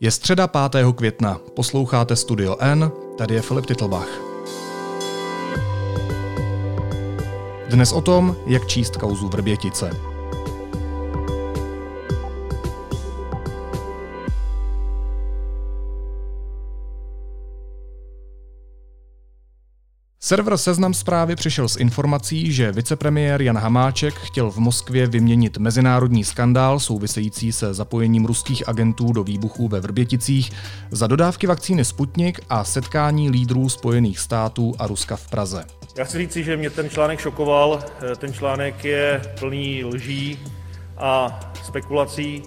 Je středa 5. května, posloucháte Studio N, tady je Filip Titlbach. Dnes o tom, jak číst kauzu Vrbětice. Server Seznam zprávy přišel s informací, že vicepremiér Jan Hamáček chtěl v Moskvě vyměnit mezinárodní skandál související se zapojením ruských agentů do výbuchů ve Vrběticích za dodávky vakcíny Sputnik a setkání lídrů Spojených států a Ruska v Praze. Já chci říci, že mě ten článek šokoval. Ten článek je plný lží a spekulací.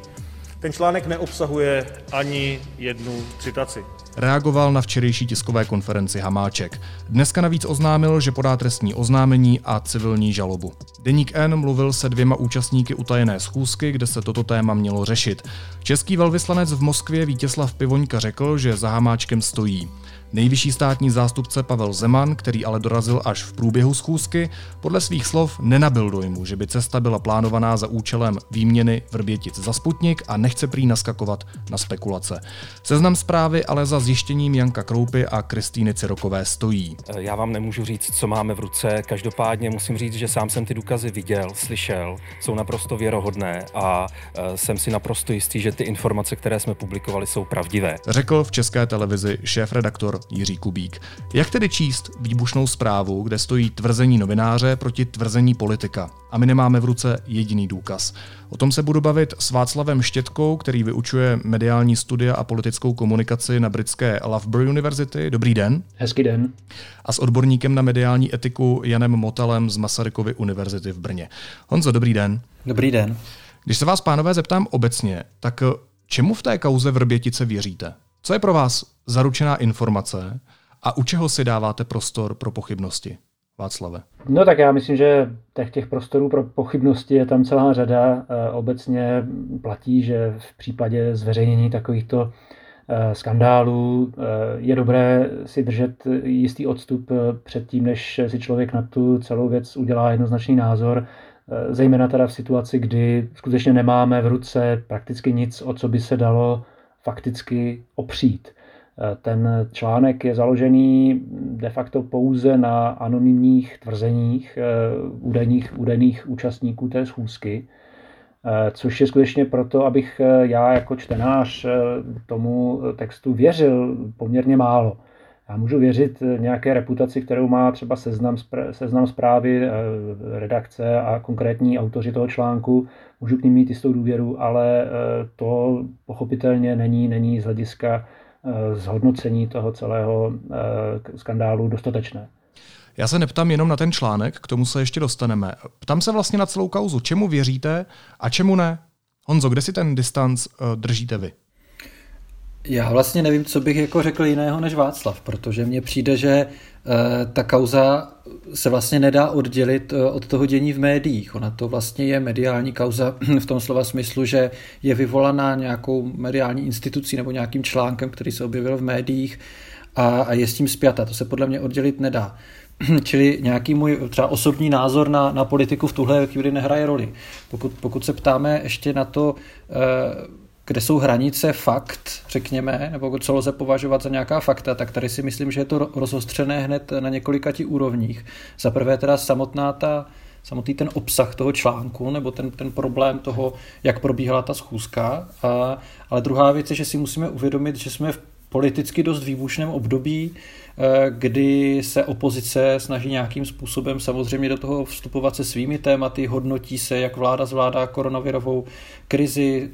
Ten článek neobsahuje ani jednu citaci reagoval na včerejší tiskové konferenci Hamáček. Dneska navíc oznámil, že podá trestní oznámení a civilní žalobu. Deník N mluvil se dvěma účastníky utajené schůzky, kde se toto téma mělo řešit. Český velvyslanec v Moskvě Vítězslav Pivoňka řekl, že za Hamáčkem stojí. Nejvyšší státní zástupce Pavel Zeman, který ale dorazil až v průběhu schůzky, podle svých slov nenabil dojmu, že by cesta byla plánovaná za účelem výměny Vrbětic za Sputnik a nechce prý naskakovat na spekulace. Seznam zprávy ale za zjištěním Janka Kroupy a Kristýny Cirokové stojí. Já vám nemůžu říct, co máme v ruce, každopádně musím říct, že sám jsem ty důkazy viděl, slyšel, jsou naprosto věrohodné a e, jsem si naprosto jistý, že ty informace, které jsme publikovali, jsou pravdivé. Řekl v české televizi Jiří Kubík. Jak tedy číst výbušnou zprávu, kde stojí tvrzení novináře proti tvrzení politika? A my nemáme v ruce jediný důkaz. O tom se budu bavit s Václavem Štětkou, který vyučuje mediální studia a politickou komunikaci na britské Loughborough University. Dobrý den. Hezký den. A s odborníkem na mediální etiku Janem Motalem z Masarykovy univerzity v Brně. Honzo, dobrý den. Dobrý den. Když se vás, pánové, zeptám obecně, tak čemu v té kauze Vrbětice věříte? Co je pro vás zaručená informace a u čeho si dáváte prostor pro pochybnosti? Václave. No tak já myslím, že těch, těch prostorů pro pochybnosti je tam celá řada. Eh, obecně platí, že v případě zveřejnění takovýchto eh, skandálů eh, je dobré si držet jistý odstup před tím, než si člověk na tu celou věc udělá jednoznačný názor, zejména teda v situaci, kdy skutečně nemáme v ruce prakticky nic, o co by se dalo fakticky opřít. Eh, ten článek je založený de facto pouze na anonymních tvrzeních eh, údajných, údajných účastníků té schůzky, eh, což je skutečně proto, abych já jako čtenář tomu textu věřil poměrně málo. Já můžu věřit nějaké reputaci, kterou má třeba seznam, seznam zprávy, redakce a konkrétní autoři toho článku. Můžu k ním mít jistou důvěru, ale to pochopitelně není, není z hlediska Eh, zhodnocení toho celého eh, skandálu dostatečné. Já se neptám jenom na ten článek, k tomu se ještě dostaneme. Ptám se vlastně na celou kauzu. Čemu věříte a čemu ne? Honzo, kde si ten distanc eh, držíte vy? Já vlastně nevím, co bych jako řekl jiného než Václav, protože mně přijde, že e, ta kauza se vlastně nedá oddělit e, od toho dění v médiích. Ona to vlastně je mediální kauza v tom slova smyslu, že je vyvolaná nějakou mediální institucí nebo nějakým článkem, který se objevil v médiích a, je s tím zpěta. To se podle mě oddělit nedá. Čili nějaký můj třeba osobní názor na, na politiku v tuhle chvíli nehraje roli. Pokud, pokud se ptáme ještě na to, e, kde jsou hranice fakt, řekněme, nebo co lze považovat za nějaká fakta, tak tady si myslím, že je to rozostřené hned na několika tí úrovních. Za prvé teda samotná ta, samotný ten obsah toho článku, nebo ten, ten problém toho, jak probíhala ta schůzka. A, ale druhá věc je, že si musíme uvědomit, že jsme v politicky dost výbušném období, eh, kdy se opozice snaží nějakým způsobem samozřejmě do toho vstupovat se svými tématy, hodnotí se, jak vláda zvládá koronavirovou krizi,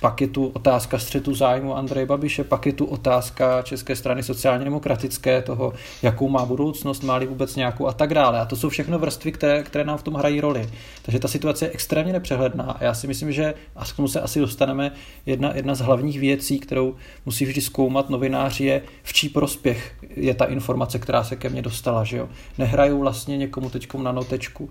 pak je tu otázka střetu zájmu Andreje Babiše, pak je tu otázka České strany sociálně demokratické, toho, jakou má budoucnost, má-li vůbec nějakou a tak dále. A to jsou všechno vrstvy, které, které nám v tom hrají roli. Takže ta situace je extrémně nepřehledná a já si myslím, že, a k tomu se asi dostaneme, jedna, jedna z hlavních věcí, kterou musí vždy zkoumat novináři, je v čí prospěch je ta informace, která se ke mně dostala. Že jo? Nehrajou vlastně někomu teď na notečku.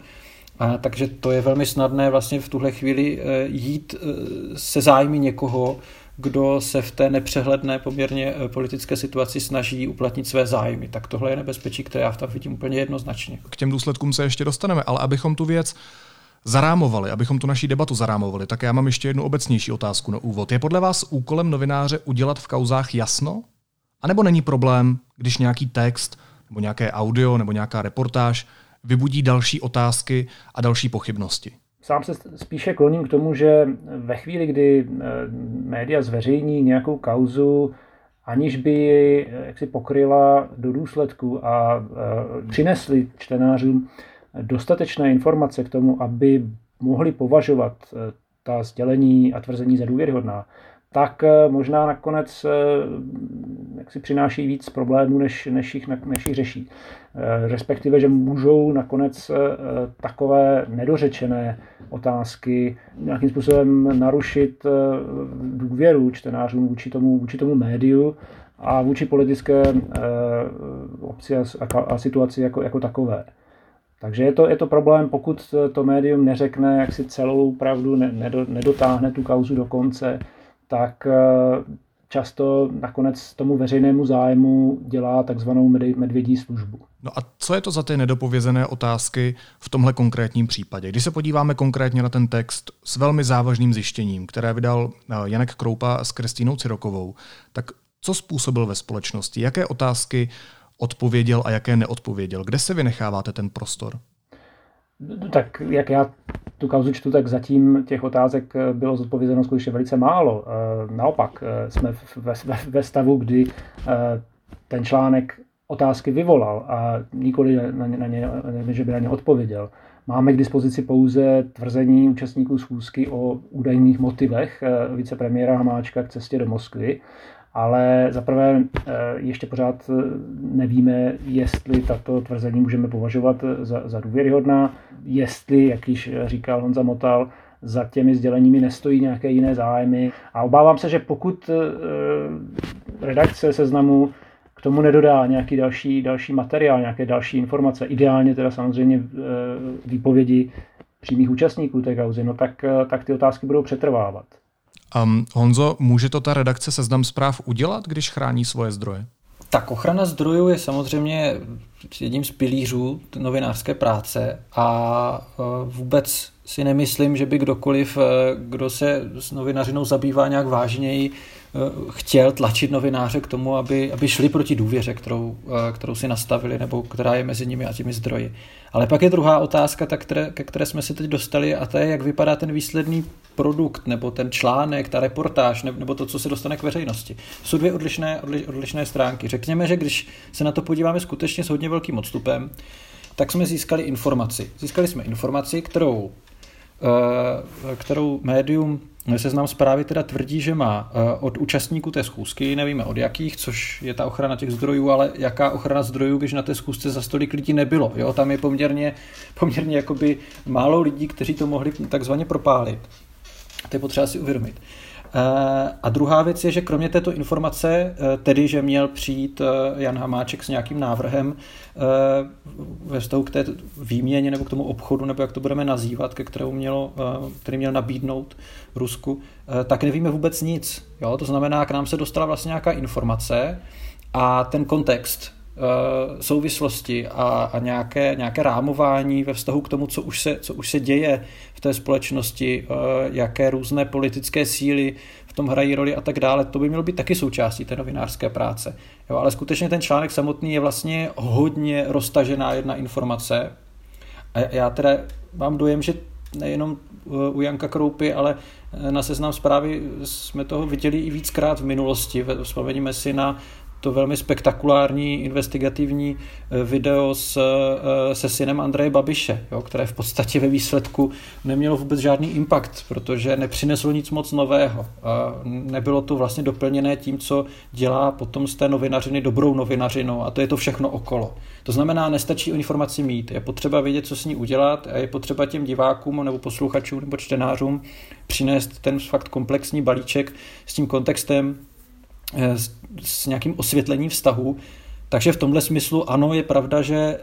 A, takže to je velmi snadné vlastně v tuhle chvíli eh, jít eh, se zájmy někoho, kdo se v té nepřehledné poměrně eh, politické situaci snaží uplatnit své zájmy. Tak tohle je nebezpečí, které já v tam vidím úplně jednoznačně. K těm důsledkům se ještě dostaneme, ale abychom tu věc zarámovali, abychom tu naší debatu zarámovali, tak já mám ještě jednu obecnější otázku na úvod. Je podle vás úkolem novináře udělat v kauzách jasno? A nebo není problém, když nějaký text, nebo nějaké audio, nebo nějaká reportáž vybudí další otázky a další pochybnosti? Sám se spíše kloním k tomu, že ve chvíli, kdy eh, média zveřejní nějakou kauzu, aniž by ji eh, jaksi pokryla do důsledku a eh, přinesli čtenářům dostatečné informace k tomu, aby mohli považovat ta sdělení a tvrzení za důvěryhodná, tak eh, možná nakonec eh, jak si přináší víc problémů, než, než, jich, než jich řeší. Eh, respektive, že můžou nakonec takové nedořečené otázky nějakým způsobem narušit důvěru čtenářům vůči tomu, vůči tomu médiu a vůči politické obci a, a situaci jako, jako takové. Takže je to, je to problém, pokud to médium neřekne, jak si celou pravdu, ne, nedotáhne tu kauzu do konce, tak eh, často nakonec tomu veřejnému zájmu dělá takzvanou medvědí službu. No a co je to za ty nedopovězené otázky v tomhle konkrétním případě? Když se podíváme konkrétně na ten text s velmi závažným zjištěním, které vydal eh, Janek Kroupa s Kristýnou Cirokovou, tak co způsobil ve společnosti? Jaké otázky odpověděl a jaké neodpověděl? Kde se vynecháváte ten prostor? Tak jak já tu kauzu čtu, tak zatím těch otázek eh, bylo zodpovězeno skutečně velice málo. Eh, naopak eh, jsme ve, ve stavu, kdy ten článek otázky vyvolal a nikoli na ně, na ně, že by na ně odpověděl. Máme k dispozici pouze tvrzení účastníků schůzky o údajných motivech vicepremiéra Hamáčka k cestě do Moskvy ale zaprvé eh, ještě pořád eh, nevíme, jestli tato tvrzení můžeme považovat eh, za, za důvěryhodná, jestli, jak již říkal Honza Motal, za těmi sděleními nestojí nějaké jiné zájmy. A obávám se, že pokud redakce seznamu k tomu nedodá nějaký další, další materiál, nějaké další informace, ideálně teda samozřejmě výpovědi přímých účastníků té kauzy, no tak, tak ty otázky budou přetrvávat. Um, Honzo, může to ta redakce Seznam zpráv udělat, když chrání svoje zdroje? Tak ochrana zdrojů je samozřejmě jedním z pilířů novinářské práce a e, vůbec si nemyslím, že by kdokoliv, e, kdo se s novinařinou zabývá nějak vážněji, chtěl tlačit novináře k tomu, aby, aby šli proti důvěře, kterou, eh, kterou si nastavili, nebo která je mezi nimi a těmi zdroji. Ale pak je druhá otázka, ta, které, ke které jsme se teď dostali, a to je, jak vypadá ten výsledný produkt, nebo ten článek, ta reportáž, nebo to, co se dostane k veřejnosti. Jsou dvě odlišné, odlišné stránky. Řekněme, že když se na to podíváme skutečně s hodně velkým odstupem, tak jsme získali informaci. Získali jsme informaci, kterou, eh, kterou médium Seznam zprávy teda tvrdí, že má eh, od účastníků té schůzky, nevíme od jakých, což je ta ochrana těch zdrojů, ale jaká ochrana zdrojů, když na té schůzce za stolik lidí nebylo. Jo? Tam je poměrně, poměrně jakoby málo lidí, kteří to mohli takzvaně propálit. To je potřeba si uvědomit. Eh, a druhá věc je, že kromě této informace, eh, tedy, že měl přijít eh, Jan Hamáček s nějakým návrhem ve vztahu k té výměně nebo k tomu obchodu, nebo jak to budeme nazývat, ke kterému mělo, který měl nabídnout Rusku, tak nevíme vůbec nic. Jo? To znamená, k nám se dostala vlastně nějaká informace a ten kontext, souvislosti a, a nějaké, nějaké rámování ve vztahu k tomu, co už se, co už se děje té společnosti, eh, jaké různé politické síly v tom hrají roli a tak dále. To by mělo být taky součástí té novinářské práce. Jo, ale skutečně ten článek samotný je vlastně hodně roztažená jedna informace. A já teda mám dojem, že nejenom eh, u Janka Kroupy, ale eh, na seznam zprávy jsme toho viděli i víckrát v minulosti. Vzpomeňme si na to velmi spektakulární investigativní eh, video s, eh, se synem Andreje Babiše, jo, které v podstatě ve výsledku nemělo vůbec žádný impact, protože nepřineslo nic moc nového. A nebylo to vlastně doplněné tím, co dělá potom z té novinařiny dobrou novinařinou a to je to všechno okolo. To znamená, nestačí informaci mít, je potřeba vědět, co s ní udělat a je potřeba těm divákům nebo posluchačům nebo čtenářům přinést ten fakt komplexní balíček s tím kontextem, s, s nějakým osvětlením vztahu. Takže v tomhle smyslu ano, je pravda, že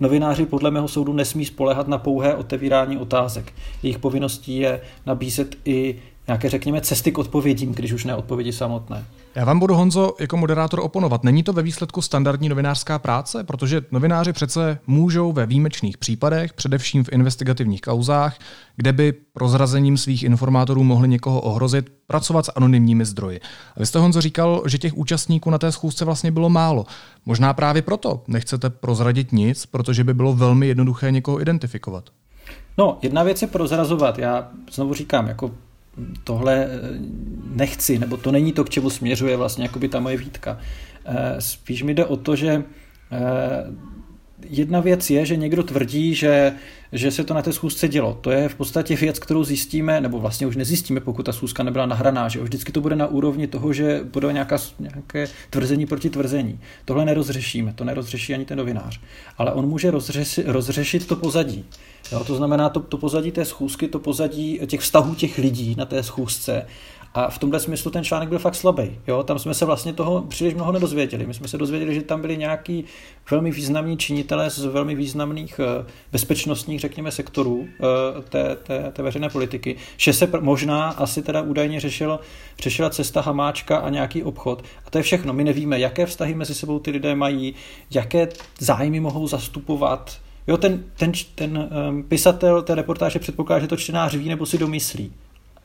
novináři podle mého soudu nesmí spolehat na pouhé otevírání otázek. Jejich povinností je nabízet i nějaké, řekněme, cesty k odpovědím, když už ne odpovědi samotné. Já vám budu, Honzo, jako moderátor oponovat. Není to ve výsledku standardní novinářská práce? Protože novináři přece můžou ve výjimečných případech, především v investigativních kauzách, kde by prozrazením svých informátorů mohli někoho ohrozit, pracovat s anonymními zdroji. A vy jste, Honzo, říkal, že těch účastníků na té schůzce vlastně bylo málo. Možná právě proto nechcete prozradit nic, protože by bylo velmi jednoduché někoho identifikovat. No, jedna věc je prozrazovat. Já znovu říkám, jako tohle eh, nechci, nebo to není to, k čemu směřuje vlastně jakoby ta moje výtka. Eh, spíš mi jde o to, že eh, jedna věc je, že někdo tvrdí, že, že se to na té schůzce dělo. To je v podstatě věc, kterou zjistíme, nebo vlastně už nezjistíme, pokud ta schůzka nebyla nahraná, že vždycky to bude na úrovni toho, že bude nějaká, nějaké tvrzení proti tvrzení. Tohle nerozřešíme, to nerozřeší ani ten novinář. Ale on může rozřešit, rozřešit to pozadí. Jo, to znamená to, to pozadí té schůzky, to pozadí těch vztahů těch lidí na té schůzce. A v tomhle smyslu ten článek byl fakt slabý. Jo? Tam jsme se vlastně toho příliš mnoho nedozvěděli. My jsme se dozvěděli, že tam byli nějaký velmi významní činitelé z velmi významných eh, bezpečnostních, řekněme, sektorů eh, té, té, té veřejné politiky, že se možná asi teda údajně řešilo, řešila cesta Hamáčka a nějaký obchod. A to je všechno. My nevíme, jaké vztahy mezi sebou ty lidé mají, jaké zájmy mohou zastupovat, Jo, ten, ten, ten um, pisatel té reportáže předpokládá, že to čtenář ví nebo si domyslí.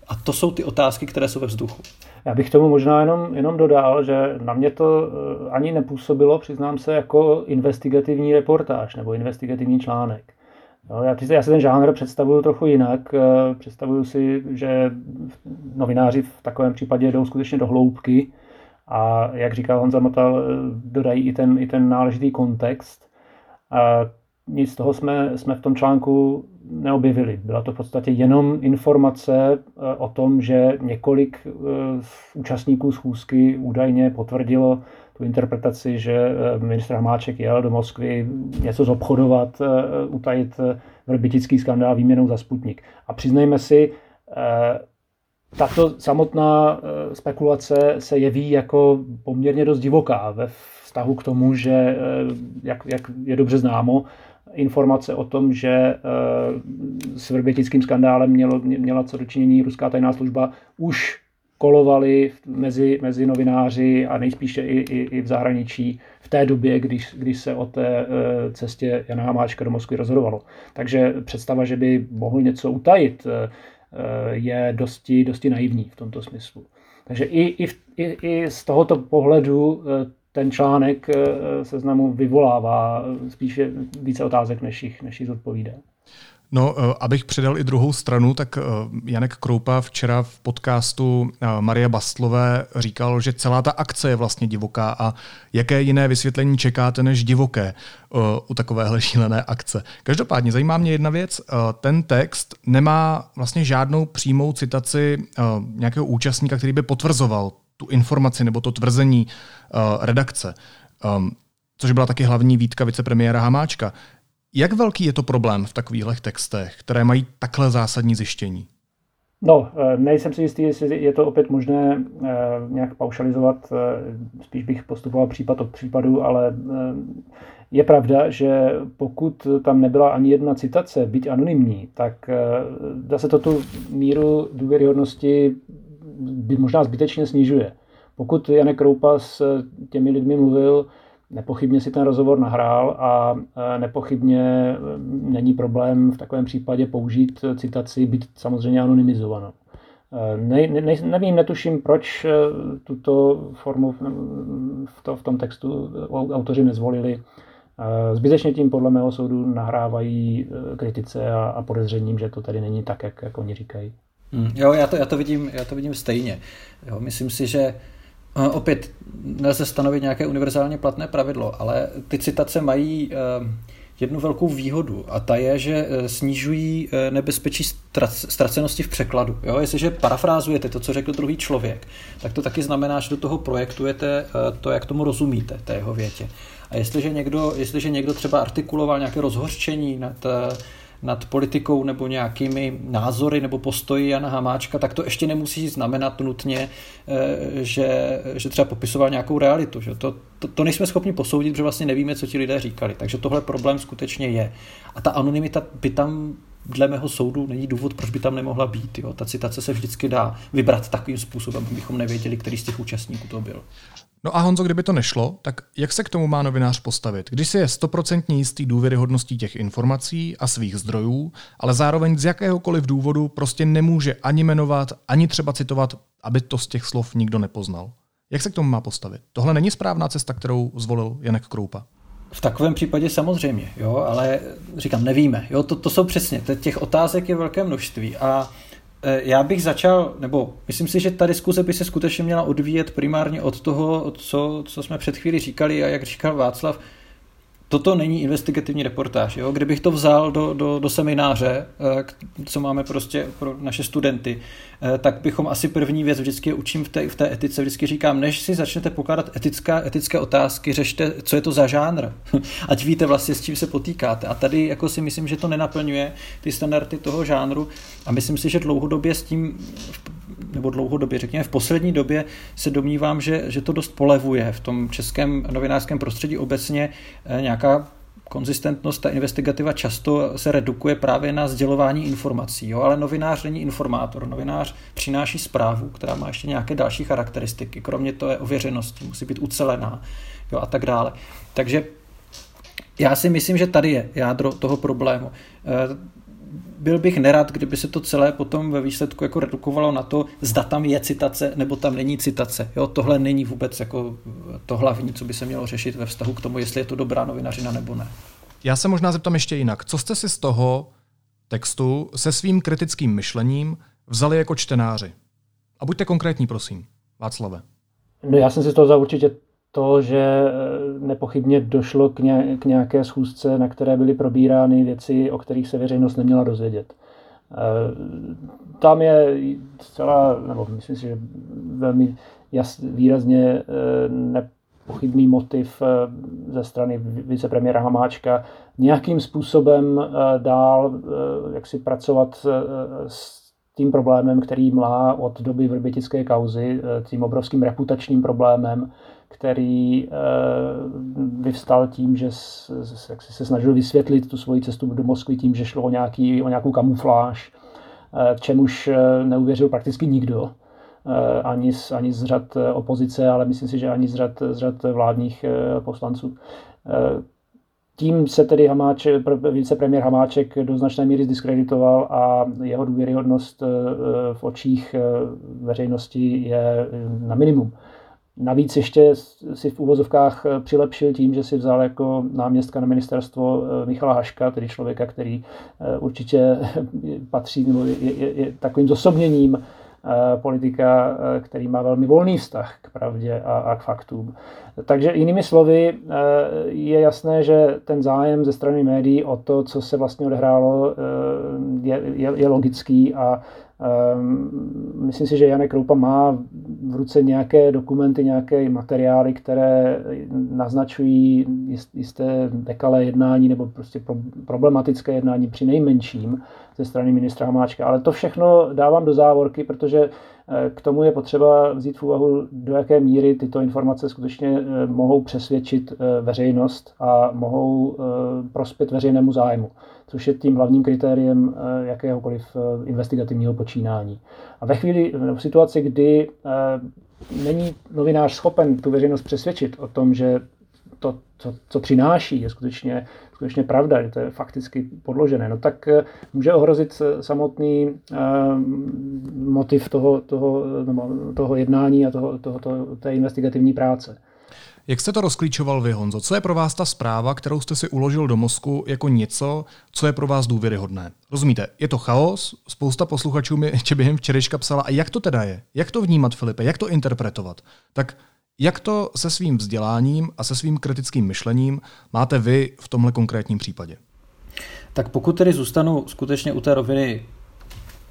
A to jsou ty otázky, které jsou ve vzduchu. Já bych tomu možná jenom, jenom dodal, že na mě to eh, ani nepůsobilo, přiznám se, jako investigativní reportáž nebo investigativní článek. Jo, já, já si ten žánr představuju trochu jinak. Eh, představuju si, že novináři v takovém případě jdou skutečně do hloubky a, jak říkal Honza Motal, eh, dodají i ten, i ten náležitý kontext. Nic z toho jsme, jsme v tom článku neobjevili. Byla to v podstatě jenom informace eh, o tom, že několik eh, účastníků schůzky údajně potvrdilo tu interpretaci, že eh, ministr Hamáček jel do Moskvy něco zobchodovat, utajit vrbitický skandál výměnou za Sputnik. A přiznejme si, tato samotná spekulace se jeví jako poměrně dost divoká ve vztahu k tomu, že, jak, jak je dobře známo, informace o tom, že eh, s vrbětickým skandálem mělo, měla co dočinění ruská tajná služba, už kolovaly mezi, mezi novináři a nejspíše i, i, i v zahraničí v té době, když, když se o té eh, cestě Jana Hamáčka do Moskvy rozhodovalo. Takže představa, že by mohl něco utajit, eh, je dosti, dosti naivní v tomto smyslu. Takže i, i, i, i z tohoto pohledu ten článek eh, seznamu vyvolává spíše více otázek, než jich, než jich odpovídá. No, eh, abych předal i druhou stranu, tak eh, Janek Kroupa včera v podcastu Maria Bastlové říkal, že celá ta akce je vlastně divoká a jaké jiné vysvětlení čekáte než divoké u takovéhle šílené akce. Každopádně zajímá mě jedna věc, ten text nemá vlastně žádnou přímou citaci nějakého účastníka, který by potvrzoval tu informaci nebo to tvrzení uh, redakce, um, což byla taky hlavní výtka vicepremiéra Hamáčka. Jak velký je to problém v takových textech, které mají takhle zásadní zjištění? No, eh, nejsem si jistý, jestli je to opět možné eh, nějak paušalizovat, spíš bych postupoval případ od případu, ale je pravda, že pokud tam nebyla ani jedna citace, byť anonymní, tak zase to tu míru důvěryhodnosti možná zbytečně snižuje. Pokud Janek Kroupa s těmi lidmi mluvil, nepochybně si ten rozhovor nahrál a nepochybně není problém v takovém případě použít citaci, být samozřejmě anonymizovanou. Ne, ne, nevím, netuším, proč tuto formu v, to, v tom textu autoři nezvolili. Zbytečně tím podle mého soudu nahrávají kritice a, a podezřením, že to tady není tak, jak, jak oni říkají. Hmm, jo, já to, já, to vidím, já to vidím stejně. Jo, myslím si, že uh, opět nelze stanovit nějaké univerzálně platné pravidlo, ale ty citace mají uh, jednu velkou výhodu a ta je, že uh, snižují nebezpečí ztracenosti v překladu. Jo? Jestliže parafrázujete to, co řekl druhý člověk, tak to taky znamená, že do toho projektujete to, jak tomu rozumíte, té jeho větě. A jestliže někdo, jestliže někdo třeba artikuloval nějaké rozhorčení nad nad politikou nebo nějakými názory nebo postoji Jana Hamáčka, tak to ještě nemusí znamenat nutně, eh, že, že třeba popisoval nějakou realitu. Že? To, to, to nejsme schopni posoudit, protože vlastně nevíme, co ti lidé říkali. Takže tohle problém skutečně je. A ta anonymita by tam dle mého soudu není důvod, proč by tam nemohla být. Jo. Ta citace se vždycky dá vybrat takovým způsobem, abychom nevěděli, který z těch účastníků to byl. No a Honzo, kdyby to nešlo, tak jak se k tomu má novinář postavit? Když si je stoprocentně jistý důvěryhodností těch informací a svých zdrojů, ale zároveň z jakéhokoliv důvodu prostě nemůže ani jmenovat, ani třeba citovat, aby to z těch slov nikdo nepoznal. Jak se k tomu má postavit? Tohle není správná cesta, kterou zvolil Janek Kroupa. V takovém případě samozřejmě, jo, ale říkám, nevíme. Jo, to, to jsou přesně, těch otázek je velké množství a já bych začal, nebo myslím si, že ta diskuze by se skutečně měla odvíjet primárně od toho, co, co jsme před chvíli říkali a jak říkal Václav, toto není investigativní reportáž. Jo? Kdybych to vzal do, do, do semináře, eh, co máme prostě pro naše studenty, eh, tak bychom asi první věc vždycky učím v té, v té etice. Vždycky říkám, než si začnete pokládat etická, etické otázky, řešte, co je to za žánr. Ať víte vlastně, s čím se potýkáte. A tady jako si myslím, že to nenaplňuje ty standardy toho žánru a myslím si, že dlouhodobě s tím nebo dlouhodobě, řekněme v poslední době se domnívám, že, že to dost polevuje v tom českém novinářském prostředí obecně eh, nějaká konzistentnost, ta investigativa často se redukuje právě na sdělování informací, jo? ale novinář není informátor. Novinář přináší zprávu, která má ještě nějaké další charakteristiky, kromě toho je ověřenosti, musí být ucelená jo? a tak dále. Takže já si myslím, že tady je jádro toho problému. Byl bych nerad, kdyby se to celé potom ve výsledku jako redukovalo na to, zda tam je citace nebo tam není citace. Jo, tohle není vůbec jako to hlavní, co by se mělo řešit ve vztahu k tomu, jestli je to dobrá novinařina nebo ne. Já se možná zeptám ještě jinak. Co jste si z toho textu se svým kritickým myšlením vzali jako čtenáři? A buďte konkrétní, prosím. Václave. No já jsem si z toho vzal určitě to, že eh, nepochybně došlo k nějaké schůzce, na které byly probírány věci, o kterých se veřejnost neměla dozvědět. Eh, tam je zcela, nebo myslím si, že velmi jas, výrazně eh, nepochybný motiv ze strany vicepremiéra Hamáčka nějakým způsobem dál jak si pracovat s tím problémem, který má od doby vrbětické kauzy, tím obrovským reputačním problémem, který eh, vyvstal tím, že se snažil vysvětlit tu svoji cestu do Moskvy tím, že šlo o, nějaký, o nějakou kamufláž, eh, čemuž eh, neuvěřil prakticky nikdo. Ani z, ani z řad opozice, ale myslím si, že ani z řad, z řad vládních poslanců. Tím se tedy Hamáček, vicepremiér Hamáček do značné míry zdiskreditoval a jeho důvěryhodnost v očích veřejnosti je na minimum. Navíc ještě si v úvozovkách eh, přilepšil tím, že si vzal jako náměstka na ministerstvo eh, Michala Haška, tedy člověka, který eh, určitě patří nebo je, je, je takovým zosobněním politika, který má velmi volný vztah k pravdě a, a k faktům. Takže jinými slovy je jasné, že ten zájem ze strany médií o to, co se vlastně odehrálo, je, je, je logický a myslím si, že Janek Kroupa má v ruce nějaké dokumenty, nějaké materiály, které naznačují jisté nekalé jednání nebo prostě problematické jednání při nejmenším ze strany ministra Hamáčka. Ale to všechno dávám do závorky, protože k tomu je potřeba vzít v úvahu, do jaké míry tyto informace skutečně eh, mohou přesvědčit eh, veřejnost a mohou prospět veřejnému zájmu což je tím hlavním kritériem eh, jakéhokoliv eh, investigativního počínání. A ve chvíli, v situaci, kdy eh, není novinář schopen tu veřejnost přesvědčit o tom, že to, co, co přináší, je skutečně, skutečně pravda, že to je fakticky podložené, no tak může ohrozit samotný uh, motiv toho, toho, toho jednání a toho, toho, toho, té investigativní práce. Jak jste to rozklíčoval vy, Honzo? Co je pro vás ta zpráva, kterou jste si uložil do mozku jako něco, co je pro vás důvěryhodné? Rozumíte, je to chaos, spousta posluchačů mi ještě během včerejška psala, a jak to teda je? Jak to vnímat, Filipe? Jak to interpretovat? Tak jak to se svým vzděláním a se svým kritickým myšlením máte vy v tomhle konkrétním případě? Tak pokud tedy zůstanu skutečně u té roviny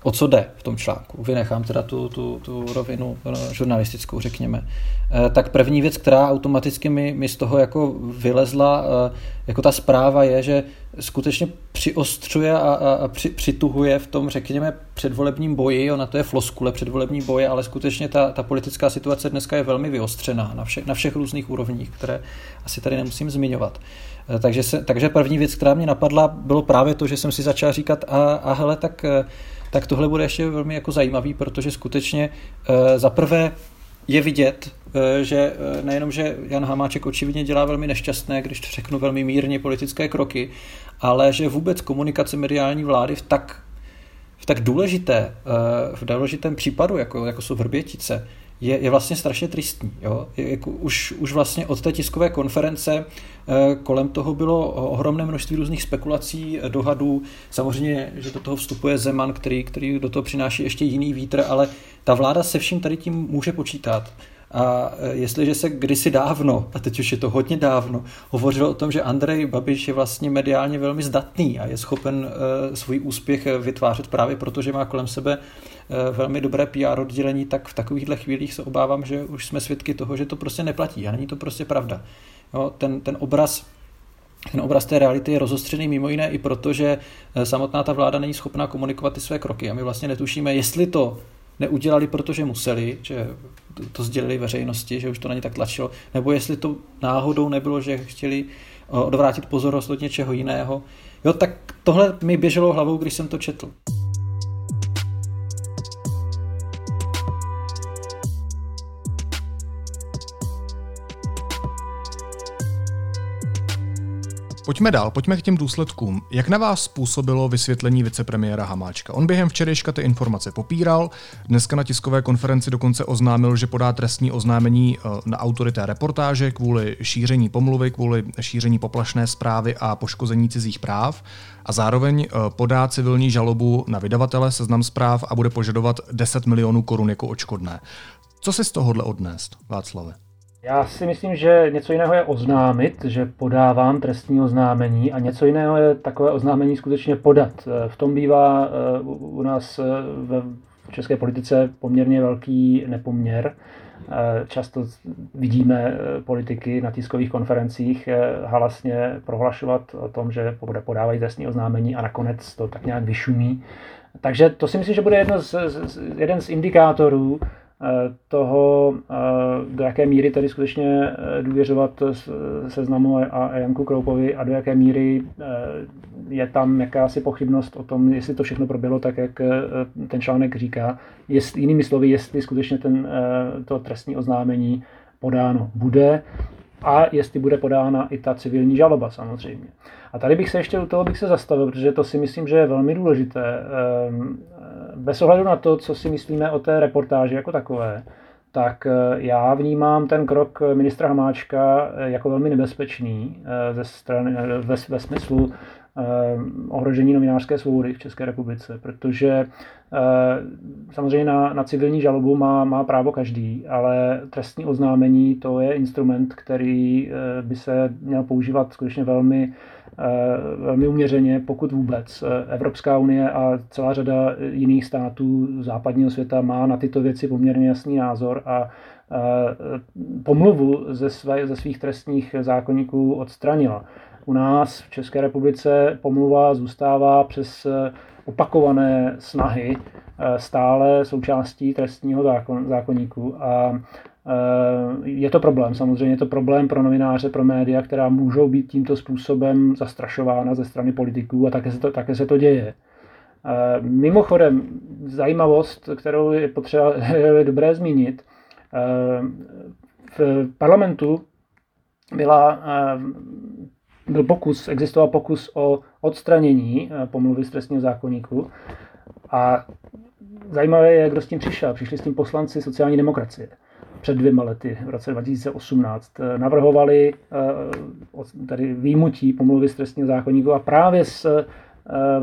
o co jde v tom článku, vynechám teda tu, tu, tu rovinu eh, žurnalistickou, řekněme, eh, tak první věc, která automaticky mi, mi z toho jako vylezla, eh, jako ta zpráva je, že skutečně přiostřuje a, a, a při, přituhuje v tom, řekněme, předvolebním boji, ona to je floskule předvolební boje, ale skutečně ta, ta politická situace dneska je velmi vyostřená na, vše, na všech různých úrovních, které asi tady nemusím zmiňovat. Takže, se, takže první věc, která mě napadla, bylo právě to, že jsem si začal říkat, a, a hele, tak tak tohle bude ještě velmi jako zajímavý, protože skutečně eh, za prvé je vidět, eh, že eh, nejenom, že Jan Hamáček očividně dělá velmi nešťastné, když to řeknu velmi mírně, politické kroky, ale že vůbec komunikace mediální vlády v tak, v tak důležité, v důležitém případu, jako, jako jsou Vrbětice, je, je vlastně strašně tristní. Jo? Je, jako už, už vlastně od té tiskové konference eh, kolem toho bylo ohromné množství různých spekulací, eh, dohadů. Samozřejmě, že do toho vstupuje Zeman, který, který do toho přináší ještě jiný vítr, ale ta vláda se vším tady tím může počítat. A eh, jestliže se kdysi dávno, a teď už je to hodně dávno, hovořilo o tom, že Andrej Babiš je vlastně mediálně velmi zdatný a je schopen uh, svůj úspěch vytvářet právě proto, že má kolem sebe velmi dobré PR oddělení, tak v takovýchhle chvílích se obávám, že už jsme svědky toho, že to prostě neplatí a není to prostě pravda. Jo, ten, ten obraz ten obraz té reality je rozostřený mimo jiné i proto, že samotná ta vláda není schopná komunikovat ty své kroky a my vlastně netušíme, jestli to neudělali, protože museli, že to sdělili veřejnosti, že už to na ně tak tlačilo, nebo jestli to náhodou nebylo, že chtěli eh, odvrátit pozornost od něčeho jiného. Jo, tak tohle mi běželo hlavou, když jsem to četl. Pojďme dál, pojďme k těm důsledkům. Jak na vás způsobilo vysvětlení vicepremiéra Hamáčka? On během včerejška ty informace popíral, dneska na tiskové konferenci dokonce oznámil, že podá trestní oznámení eh, na autorité reportáže kvůli šíření pomluvy, kvůli šíření poplašné zprávy a poškození cizích práv a zároveň eh, podá civilní žalobu na vydavatele seznam zpráv a bude požadovat 10 milionů korun jako očkodné. Co si z tohohle odnést, Václave? Já si myslím, že něco jiného je oznámit, že podávám trestní oznámení a něco jiného je takové oznámení skutečně podat. V tom bývá eh, u nás eh, v české politice poměrně velký nepoměr. Eh, často vidíme politiky na tiskových konferencích halasně prohlašovat o tom, že podávají trestní oznámení a nakonec to tak nějak vyšumí. Takže to si myslím, že bude jedno z, jeden z indikátorů, Eh, toho, eh, do jaké míry tedy skutečně eh, důvěřovat seznamu a Janku Kroupovi a do jaké míry je tam jakási pochybnost o tom, jestli to všechno proběhlo tak, jak ten článek říká. Jest, jinými slovy, jestli skutečně ten, to trestní oznámení podáno bude a jestli bude podána i ta civilní žaloba samozřejmě. A tady bych se ještě u toho bych se zastavil, protože to si myslím, že je velmi důležité. Ehm, bez ohledu na to, co si myslíme o té reportáži jako takové, tak eh, já vnímám ten krok ministra Hamáčka eh, jako velmi nebezpečný eh, ze strany, ve, ve smyslu ohrožení novinářské svobody v České republice, protože samozřejmě na, na civilní žalobu má, má právo každý, ale trestní oznámení to je instrument, který by se měl používat skutečně velmi Eh, velmi uměřeně, pokud vůbec. Eh, Evropská unie a celá řada jiných států západního světa má na tyto věci poměrně jasný názor a eh, pomluvu ze, své, ze svých trestních zákonníků odstranila. U nás v České republice pomluva zůstává přes opakované snahy stále součástí trestního zákon, zákonníku a Eh, je to problém, samozřejmě je to problém pro novináře, pro média, která můžou být tímto způsobem zastrašována ze strany politiků a také se to, také se to děje. Eh, mimochodem, zajímavost, kterou je potřeba je dobré zmínit, eh, v parlamentu byla, byl pokus, existoval pokus o odstranění pomluvy z trestního zákonníku a zajímavé je, kdo s tím přišel. Přišli s tím poslanci sociální demokracie před dvěma lety, v roce 2018, eh, navrhovali eh, tady výjimutí pomluvy z trestního zákonníku a právě s eh,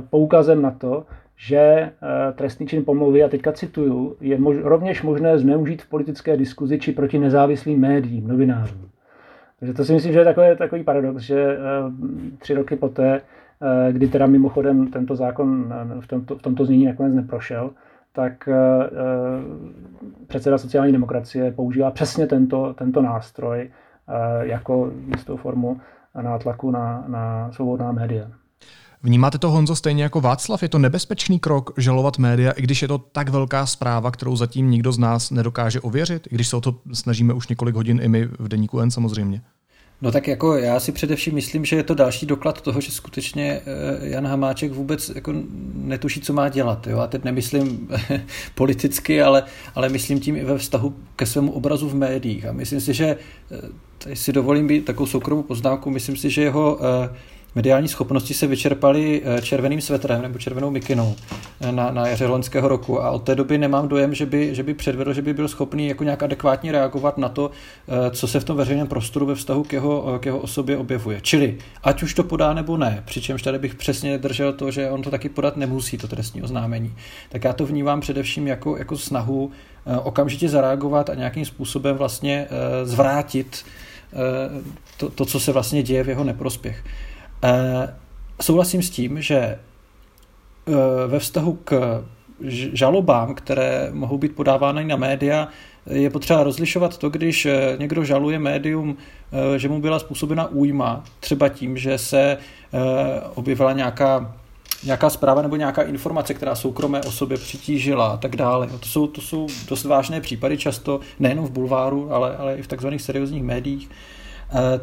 poukazem na to, že trestný čin pomluvy, a teďka cituju, je mož, rovněž možné zneužít v politické diskuzi či proti nezávislým médiím, novinářům. Takže to si myslím, že je takový, takový paradox, že tři roky poté kdy teda mimochodem tento zákon v tomto, v tomto znění nakonec neprošel, tak předseda sociální demokracie používá přesně tento, tento nástroj jako jistou formu nátlaku na, na svobodná média. Vnímáte to, Honzo, stejně jako Václav? Je to nebezpečný krok žalovat média, i když je to tak velká zpráva, kterou zatím nikdo z nás nedokáže ověřit, i když se o to snažíme už několik hodin i my v Deníku N samozřejmě? No tak jako já si především myslím, že je to další doklad toho, že skutečně eh, Jan Hamáček vůbec jako netuší, co má dělat. Jo? A teď nemyslím politicky, ale, ale myslím tím i ve vztahu ke svému obrazu v médiích. A myslím si, že, eh, tady si dovolím být takovou soukromou poznámku, myslím si, že jeho uh, mediální schopnosti se vyčerpaly eh, červeným svetrem nebo červenou mikinou eh, na, na jaře loňského roku a od té doby nemám dojem, že by, že by předvedl, že by byl schopný jako nějak adekvátně reagovat na to, eh, co se v tom veřejném prostoru ve vztahu k jeho, k jeho osobě objevuje. Čili ať už to podá nebo ne, přičemž tady bych přesně držel to, že on to taky podat nemusí, to trestní oznámení, tak já to vnímám především jako, jako snahu okamžitě zareagovat a nějakým způsobem vlastně zvrátit to, to, co se vlastně děje v jeho neprospěch. Eh, souhlasím s tím, že eh, ve vztahu k žalobám, které mohou být podávány na média, je potřeba rozlišovat to, když eh, někdo žaluje médium, že mu byla způsobena újma, třeba tím, že se objevila nějaká, nějaká zpráva nebo nějaká informace, která soukromé osobě přitížila a tak dále. To jsou, to jsou dost vážné případy, často nejenom v bulváru, ale, ale i v takzvaných seriózních médiích.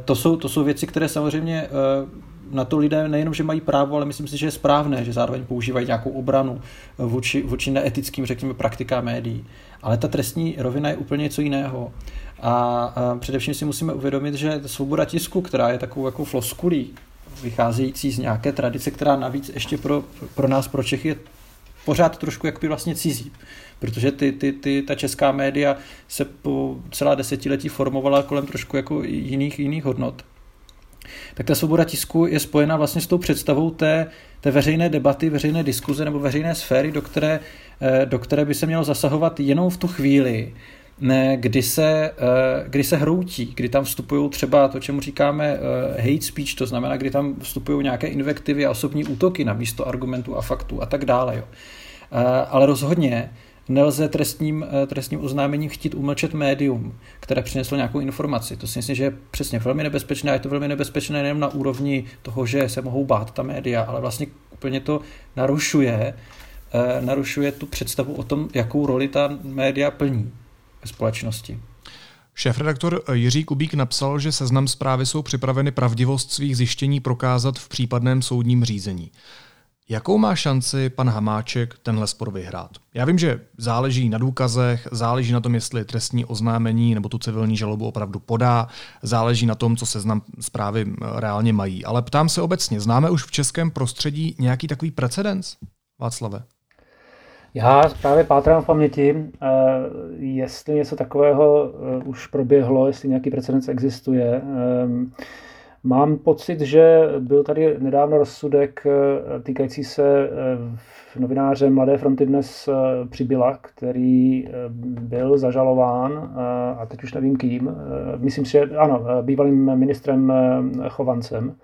To jsou, to jsou věci, které samozřejmě na to lidé nejenom, že mají právo, ale myslím si, že je správné, že zároveň používají nějakou obranu vůči, vůči neetickým, řekněme, praktikám médií. Ale ta trestní rovina je úplně něco jiného. A, a především si musíme uvědomit, že svoboda tisku, která je takovou jako floskulí, vycházející z nějaké tradice, která navíc ještě pro, pro nás, pro Čechy, je pořád trošku jakoby vlastně cizí. Protože ty, ty, ty, ta česká média se po celá desetiletí formovala kolem trošku jako jiných, jiných hodnot tak ta svoboda tisku je spojena vlastně s tou představou té, té veřejné debaty, veřejné diskuze nebo veřejné sféry, do které, eh, do které by se mělo zasahovat jenom v tu chvíli, ne, kdy, se, eh, kdy se hroutí, kdy tam vstupují třeba to, čemu říkáme eh, hate speech, to znamená, kdy tam vstupují nějaké invektivy a osobní útoky na místo argumentů a faktů a tak dále. Jo. Ale rozhodně nelze trestním, eh, trestním oznámením chtít umlčet médium, které přineslo nějakou informaci. To si myslím, že je přesně velmi nebezpečné a je to velmi nebezpečné nejen na úrovni toho, že se mohou bát ta média, ale vlastně úplně to narušuje, eh, narušuje tu představu o tom, jakou roli ta média plní ve společnosti. Šéf-redaktor Jiří Kubík napsal, že seznam zprávy jsou připraveny pravdivost svých zjištění prokázat v případném soudním řízení. Jakou má šanci pan Hamáček tenhle spor vyhrát? Já vím, že záleží na důkazech, záleží na tom, jestli trestní oznámení nebo tu civilní žalobu opravdu podá, záleží na tom, co seznam zprávy reálně mají. Ale ptám se obecně, známe už v českém prostředí nějaký takový precedens? Václave? Já právě pátrám v paměti, eh, jestli něco takového eh, už proběhlo, jestli nějaký precedens existuje. Mám pocit, že byl tady nedávno rozsudek eh, týkající se eh, novináře Mladé fronty dnes eh, přibyla, který byl zažalován, a teď už nevím kým, myslím si, že ano, bývalým ministrem Chovancem,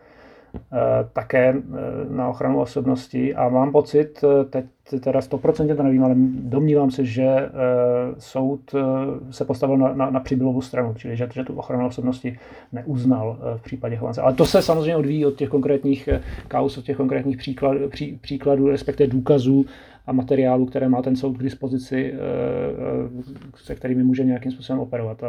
také eh, na ochranu osobnosti a mám pocit, eh, teď teda 100% to nevím, ale domnívám se, že soud se postavil na, na, na přibylovou stranu, čili že, že tu ochranu osobnosti neuznal v případě Chovance. Ale to se samozřejmě odvíjí od těch konkrétních kaus, od těch konkrétních příkladů, pří, příkladů respektive důkazů a materiálu, které má ten soud k dispozici, se kterými může nějakým způsobem operovat.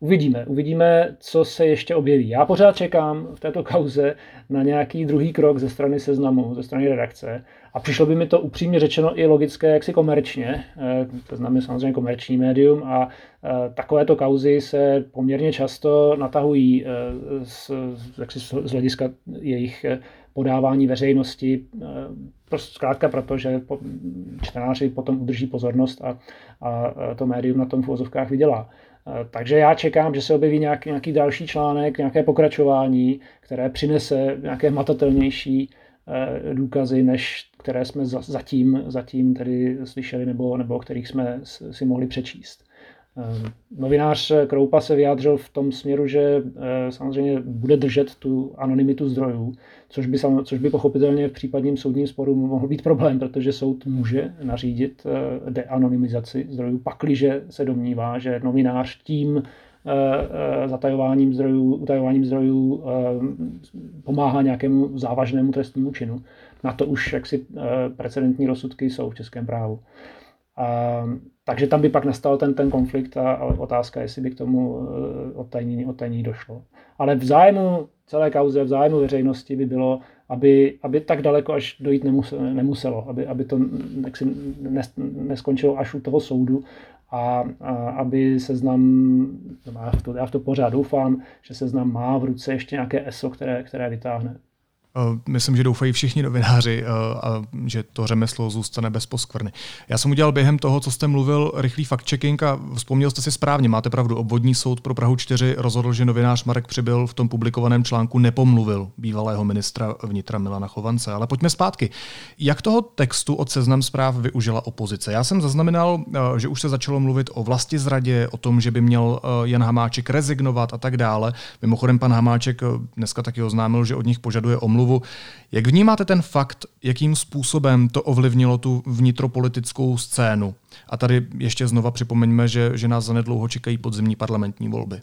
Uvidíme, uvidíme, co se ještě objeví. Já pořád čekám v této kauze na nějaký druhý krok ze strany seznamu, ze strany redakce. A přišlo by mi to upřímně řečeno i logické, jaksi komerčně. Eh, to znamená samozřejmě komerční médium a eh, takovéto kauzy se poměrně často natahují eh, z, jaksi z hlediska jejich podávání veřejnosti. Prostě zkrátka proto, že čtenáři potom udrží pozornost a, a to médium na tom v vozovkách vydělá. Eh, takže já čekám, že se objeví nějaký, nějaký další článek, nějaké pokračování, které přinese nějaké matatelnější eh, důkazy, než které jsme zatím, zatím tedy slyšeli nebo, nebo o kterých jsme si mohli přečíst. Novinář Kroupa se vyjádřil v tom směru, že samozřejmě bude držet tu anonymitu zdrojů, což by, což by pochopitelně v případním soudním sporu mohl být problém, protože soud může nařídit deanonymizaci zdrojů, pakliže se domnívá, že novinář tím zatajováním zdrojů, utajováním zdrojů pomáhá nějakému závažnému trestnímu činu. Na to už jaksi precedentní rozsudky jsou v českém právu. A, takže tam by pak nastal ten, ten konflikt a, a otázka, jestli by k tomu eh, odtajnění, došlo. Ale v zájmu celé kauze, v zájmu veřejnosti by bylo, aby, aby tak daleko až dojít nemuselo, nemuselo aby, aby to jaksi neskončilo až u toho soudu a, a aby seznam, já v, to, já v to pořád doufám, že seznam má v ruce ještě nějaké ESO, které, které vytáhne. Eh, myslím, že doufají všichni novináři, eh, a že to řemeslo zůstane bez poskvrny. Já jsem udělal během toho, co jste mluvil, rychlý fact-checking a vzpomněl jste si správně, máte pravdu. Obvodní soud pro Prahu 4 rozhodl, že novinář Marek Přibyl v tom publikovaném článku nepomluvil bývalého ministra vnitra Milana Chovance. Ale pojďme zpátky. Jak toho textu od seznam zpráv využila opozice? Já jsem zaznamenal, eh, že už se začalo mluvit o vlasti zradě, o tom, že by měl Jan Hamáček rezignovat a tak dále. Mimochodem, pan Hamáček dneska taky oznámil, že od nich požaduje omluvu smlouvu. Jak vnímáte ten fakt, jakým způsobem to ovlivnilo tu vnitropolitickou scénu? A tady ještě znova připomeňme, že, že nás zanedlouho čekají podzimní parlamentní volby.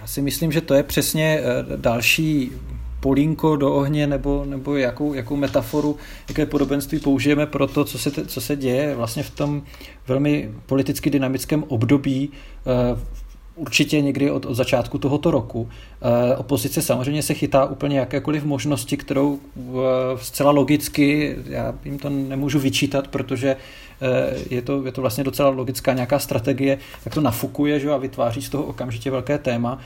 Já si myslím, že to je přesně eh, další polínko do ohně nebo, nebo jakou, jakou metaforu, jaké podobenství použijeme pro to, co se, co se děje vlastně v tom velmi politicky dynamickém období eh, určitě někdy od, od začátku tohoto roku. E, opozice samozřejmě se chytá úplně jakékoliv možnosti, kterou e, zcela logicky, já jim to nemůžu vyčítat, protože e, je to, je to vlastně docela logická nějaká strategie, tak to nafukuje že, a vytváří z toho okamžitě velké téma.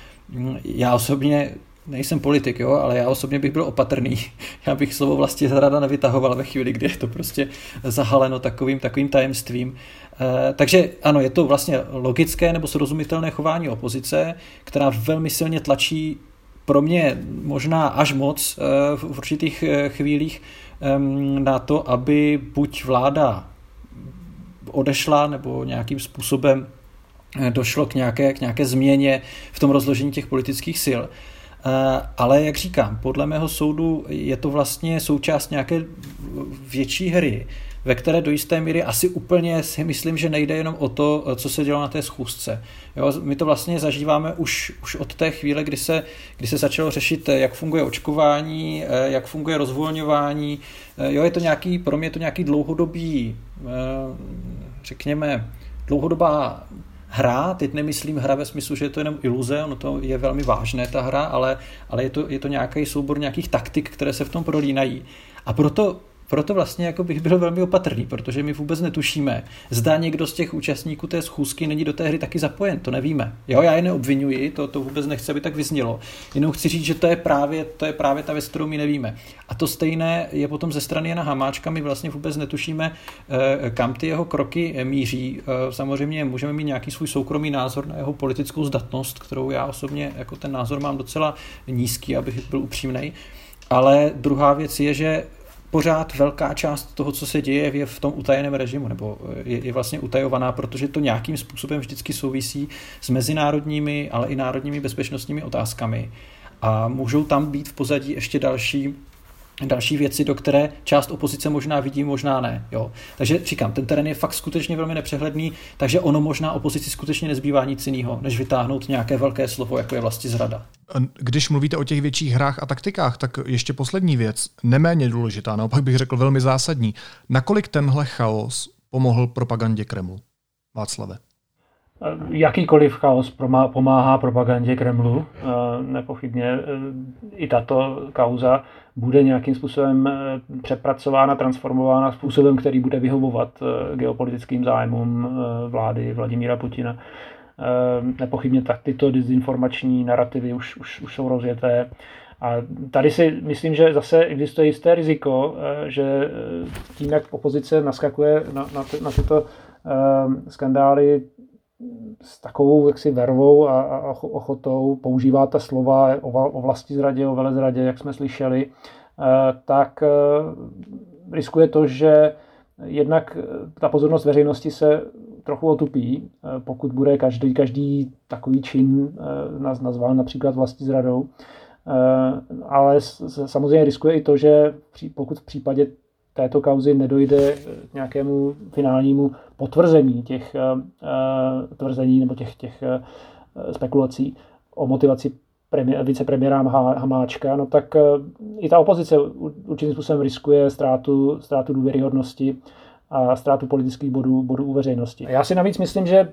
Já osobně nejsem politik, jo, ale já osobně bych byl opatrný. Já bych slovo vlastně zrada nevytahoval ve chvíli, kdy je to prostě zahaleno takovým, takovým tajemstvím. Eh, takže ano, je to vlastně logické nebo srozumitelné chování opozice, která velmi silně tlačí pro mě možná až moc eh, v určitých eh, chvílích na to, aby buď vláda odešla nebo nějakým způsobem došlo k nějaké, k nějaké změně v tom rozložení těch politických sil. Ale jak říkám, podle mého soudu je to vlastně součást nějaké větší hry, ve které do jisté míry asi úplně si myslím, že nejde jenom o to, co se dělo na té schůzce. Jo, my to vlastně zažíváme už, už od té chvíle, kdy se, kdy se začalo řešit, jak funguje očkování, jak funguje rozvolňování. Jo, je to nějaký, pro mě je to nějaký dlouhodobý, řekněme, dlouhodobá hra, teď nemyslím hra ve smyslu, že je to jenom iluze, ono to je velmi vážné ta hra, ale, ale je, to, je to nějaký soubor nějakých taktik, které se v tom prolínají. A proto proto vlastně jako bych byl velmi opatrný, protože my vůbec netušíme, zda někdo z těch účastníků té schůzky není do té hry taky zapojen, to nevíme. Jo, já je neobvinuji, to, to vůbec nechci, aby tak vyznělo. Jenom chci říct, že to je právě, to je právě ta věc, kterou my nevíme. A to stejné je potom ze strany Jana Hamáčka, my vlastně vůbec netušíme, eh, kam ty jeho kroky míří. Eh, samozřejmě můžeme mít nějaký svůj soukromý názor na jeho politickou zdatnost, kterou já osobně jako ten názor mám docela nízký, abych byl upřímný. Ale druhá věc je, že pořád velká část toho, co se děje, je v tom utajeném režimu, nebo je, je vlastně utajovaná, protože to nějakým způsobem vždycky souvisí s mezinárodními, ale i národními bezpečnostními otázkami. A můžou tam být v pozadí ještě další další věci, do které část opozice možná vidí, možná ne. Jo. Takže říkám, ten terén je fakt skutečně velmi nepřehledný, takže ono možná opozici skutečně nezbývá nic jiného, než vytáhnout nějaké velké slovo, jako je vlastně zrada. Když mluvíte o těch větších hrách a taktikách, tak ještě poslední věc, neméně důležitá, naopak bych řekl velmi zásadní. Nakolik tenhle chaos pomohl propagandě Kremlu? Václave. Jakýkoliv chaos pomáhá propagandě Kremlu. Nepochybně i tato kauza bude nějakým způsobem přepracována, transformována způsobem, který bude vyhovovat geopolitickým zájmům vlády Vladimíra Putina. Nepochybně tak tyto dezinformační narrativy už, už, už jsou rozjeté. A tady si myslím, že zase existuje jisté riziko, že tím, jak opozice naskakuje na, na, na tyto skandály, s takovou jaksi vervou a, a ochotou používá ta slova o, o vlasti zradě, o velezradě, jak jsme slyšeli, eh, tak eh, riskuje to, že jednak ta pozornost veřejnosti se trochu otupí, pokud bude každý, každý takový čin nazván například vlastní zradou. Ale samozřejmě riskuje i to, že pokud v případě této kauzy nedojde k nějakému finálnímu potvrzení těch tvrzení nebo těch, těch spekulací o motivaci premiér, vicepremiéra Hamáčka, no tak i ta opozice určitým způsobem riskuje ztrátu, ztrátu důvěryhodnosti a ztrátu politických bodů, bodů u veřejnosti. Já si navíc myslím, že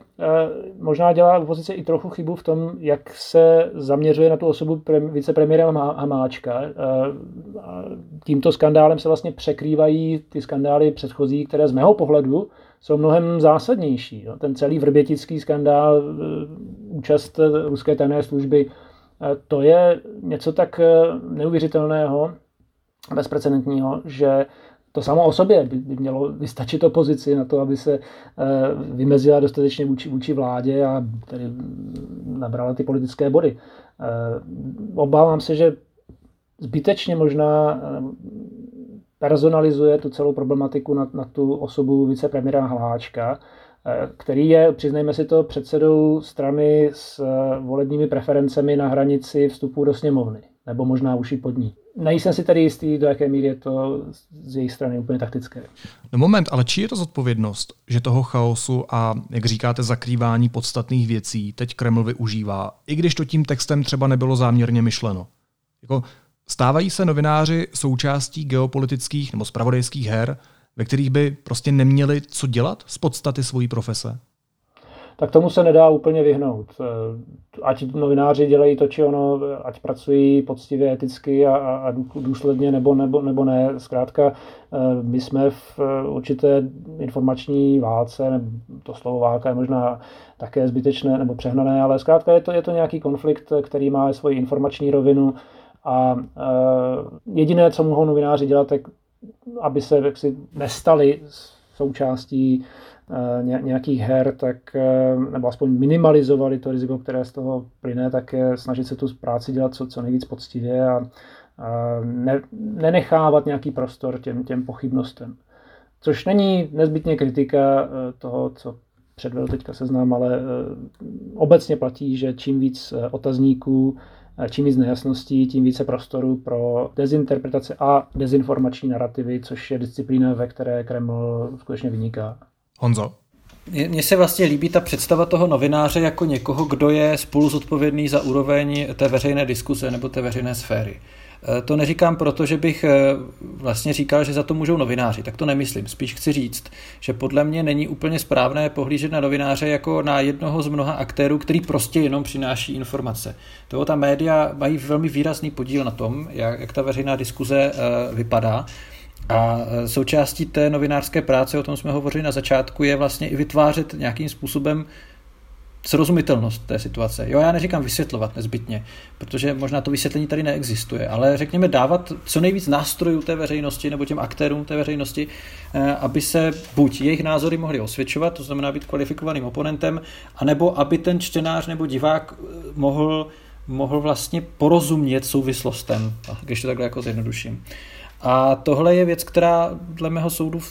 možná dělá opozice i trochu chybu v tom, jak se zaměřuje na tu osobu vicepremiéra Hamáčka. Tímto skandálem se vlastně překrývají ty skandály předchozí, které z mého pohledu jsou mnohem zásadnější. Ten celý vrbětický skandál, e, účast ruské tajné služby, to je něco tak neuvěřitelného, bezprecedentního, že to samo o sobě by, by mělo vystačit opozici na to, aby se vymezila dostatečně vůči, vůči vládě a tedy nabrala ty politické body. Obávám se, že zbytečně možná personalizuje tu celou problematiku na, na tu osobu vicepremiéra Hláčka, eh, který je, přiznejme si to, předsedou strany s eh, volebními preferencemi na hranici vstupu do sněmovny, nebo možná už i pod ní. Nejsem si tedy jistý, do jaké míry je to z jejich strany úplně taktické. No moment, ale či je to zodpovědnost, že toho chaosu a, jak říkáte, zakrývání podstatných věcí teď Kreml využívá, i když to tím textem třeba nebylo záměrně myšleno? Jako, Stávají se novináři součástí geopolitických nebo spravodajských her, ve kterých by prostě neměli co dělat z podstaty svojí profese? Tak tomu se nedá úplně vyhnout. Ať novináři dělají to, či ono, ať pracují poctivě, eticky a, a důsledně, nebo, nebo, nebo ne. Zkrátka, my jsme v určité informační válce, to slovo válka je možná také zbytečné nebo přehnané, ale zkrátka je to, je to nějaký konflikt, který má svoji informační rovinu, a jediné, co mohou novináři dělat, tak aby se jaksi nestali součástí nějakých her, tak, nebo aspoň minimalizovali to riziko, které z toho plyne, tak je snažit se tu práci dělat co, co nejvíc poctivě a, a ne, nenechávat nějaký prostor těm, těm pochybnostem. Což není nezbytně kritika e, toho, co předvedl teďka seznám, ale obecně platí, že čím víc otazníků čím víc nejasností, tím více prostoru pro dezinterpretace a dezinformační narrativy, což je disciplína, ve které Kreml skutečně vyniká. Honzo. Mně se vlastně líbí ta představa toho novináře jako někoho, kdo je spolu zodpovědný za úroveň té veřejné diskuse nebo té veřejné sféry. Eh, to neříkám proto, že bych eh, vlastně říkal, že za to můžou novináři, tak to nemyslím. Spíš chci říct, že podle mě není úplně správné pohlížet na novináře jako na jednoho z mnoha aktérů, který prostě jenom přináší informace. Toho ta média mají velmi výrazný podíl na tom, jak, jak ta veřejná diskuze eh, vypadá. A součástí té novinářské práce, o tom jsme hovořili na začátku, je vlastně i vytvářet nějakým způsobem srozumitelnost té situace. Jo, já neříkám vysvětlovat nezbytně, protože možná to vysvětlení tady neexistuje, ale řekněme dávat co nejvíc nástrojů té veřejnosti nebo těm aktérům té veřejnosti, eh, aby se buď jejich názory mohly osvědčovat, to znamená být kvalifikovaným oponentem, anebo aby ten čtenář nebo divák eh, mohl, mohl vlastně porozumět souvislostem, když to takhle jako zjednoduším. A tohle je věc, která dle mého soudu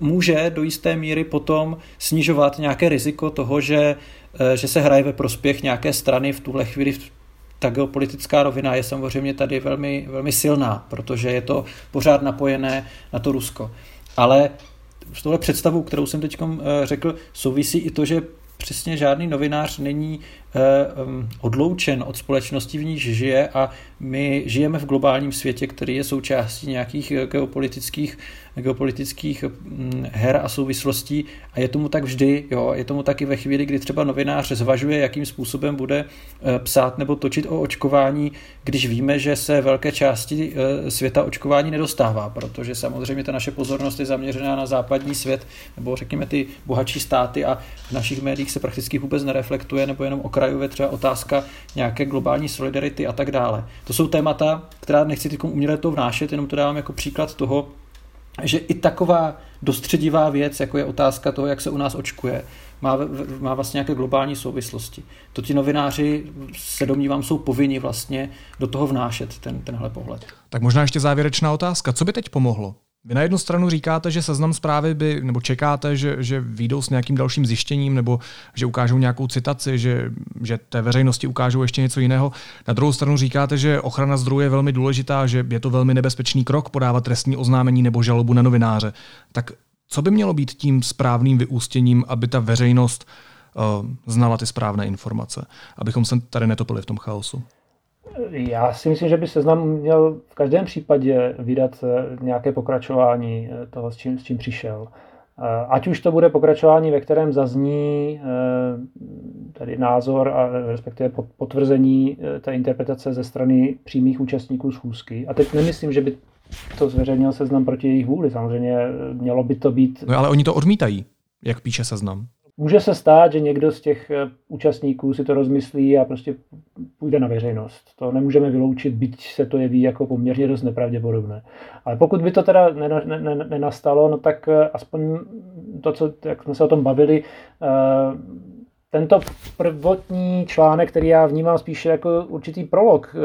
může do jisté míry potom snižovat nějaké riziko toho, že, eh, že se hraje ve prospěch nějaké strany v tuhle chvíli ta geopolitická rovina je samozřejmě tady velmi, velmi silná, protože je to pořád napojené na to Rusko. Ale s touhle představou, kterou jsem teď eh, řekl, souvisí i to, že přesně žádný novinář není odloučen od společnosti, v níž žije a my žijeme v globálním světě, který je součástí nějakých geopolitických geopolitických mm, her a souvislostí. A je tomu tak vždy, jo, je tomu taky ve chvíli, kdy třeba novinář zvažuje, jakým způsobem bude eh, psát nebo točit o očkování, když víme, že se velké části eh, světa očkování nedostává, protože samozřejmě ta naše pozornost je zaměřená na západní svět nebo řekněme ty bohatší státy a v našich médiích se prakticky vůbec nereflektuje nebo jenom okrajově třeba otázka nějaké globální solidarity a tak dále. To jsou témata, která nechci teď uměle to vnášet, jenom to dávám jako příklad toho, že i taková dostředivá věc, jako je otázka toho, jak se u nás očkuje, má, má vlastně nějaké globální souvislosti. To ti novináři, se domnívám, jsou povinni vlastně do toho vnášet ten, tenhle pohled. Tak možná ještě závěrečná otázka. Co by teď pomohlo? Vy na jednu stranu říkáte, že seznam zprávy by, nebo čekáte, že, že výjdou s nějakým dalším zjištěním, nebo že ukážou nějakou citaci, že, že té veřejnosti ukážou ještě něco jiného. Na druhou stranu říkáte, že ochrana zdrojů je velmi důležitá, že je to velmi nebezpečný krok podávat trestní oznámení nebo žalobu na novináře. Tak co by mělo být tím správným vyústěním, aby ta veřejnost uh, znala ty správné informace, abychom se tady netopili v tom chaosu? Já si myslím, že by seznam měl v každém případě vydat eh, nějaké pokračování eh, toho, s čím, s čím přišel. Eh, ať už to bude pokračování, ve kterém zazní tady názor a respektive potvrzení té interpretace ze strany přímých účastníků schůzky. A teď nemyslím, že by to zveřejnil seznam proti jejich vůli. Samozřejmě mělo by to být... No ale oni to odmítají, jak píše seznam. Může se stát, že někdo z těch eh, účastníků si to rozmyslí a prostě půjde na veřejnost. To nemůžeme vyloučit, byť se to jeví jako poměrně dost nepravděpodobné. Ale pokud by to teda nenastalo, no tak eh, aspoň to, co, jak jsme se o tom bavili, eh, tento prvotní článek, který já vnímám spíše jako určitý prolog,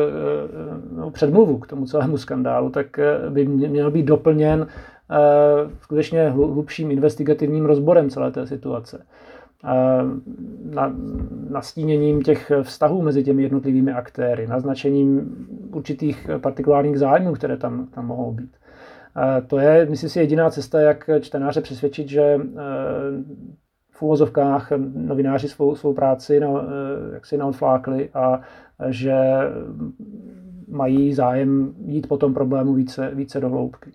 no, předmluvu k tomu celému skandálu, tak by měl být doplněn skutečně hlubším investigativním rozborem celé té situace. Eh, na, nastíněním těch vztahů mezi těmi jednotlivými aktéry, naznačením určitých partikulárních zájmů, které tam, tam mohou být. Eh, to je, myslím si, jediná cesta, jak čtenáře přesvědčit, že v úvozovkách novináři svou, svou práci no, jak si naodflákli a že mají zájem jít po tom problému více, více do hloubky.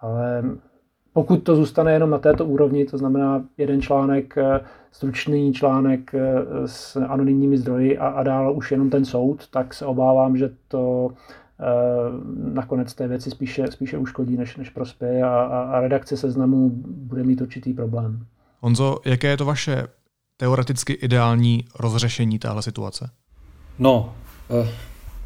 Ale pokud to zůstane jenom na této úrovni, to znamená jeden článek, eh, stručný článek eh, s anonymními zdroji a, a dál už jenom ten soud, tak se obávám, že to eh, nakonec té věci spíše, spíše uškodí, než, než prospěje a, a, a redakce seznamu bude mít určitý problém. Honzo, jaké je to vaše teoreticky ideální rozřešení téhle situace? No,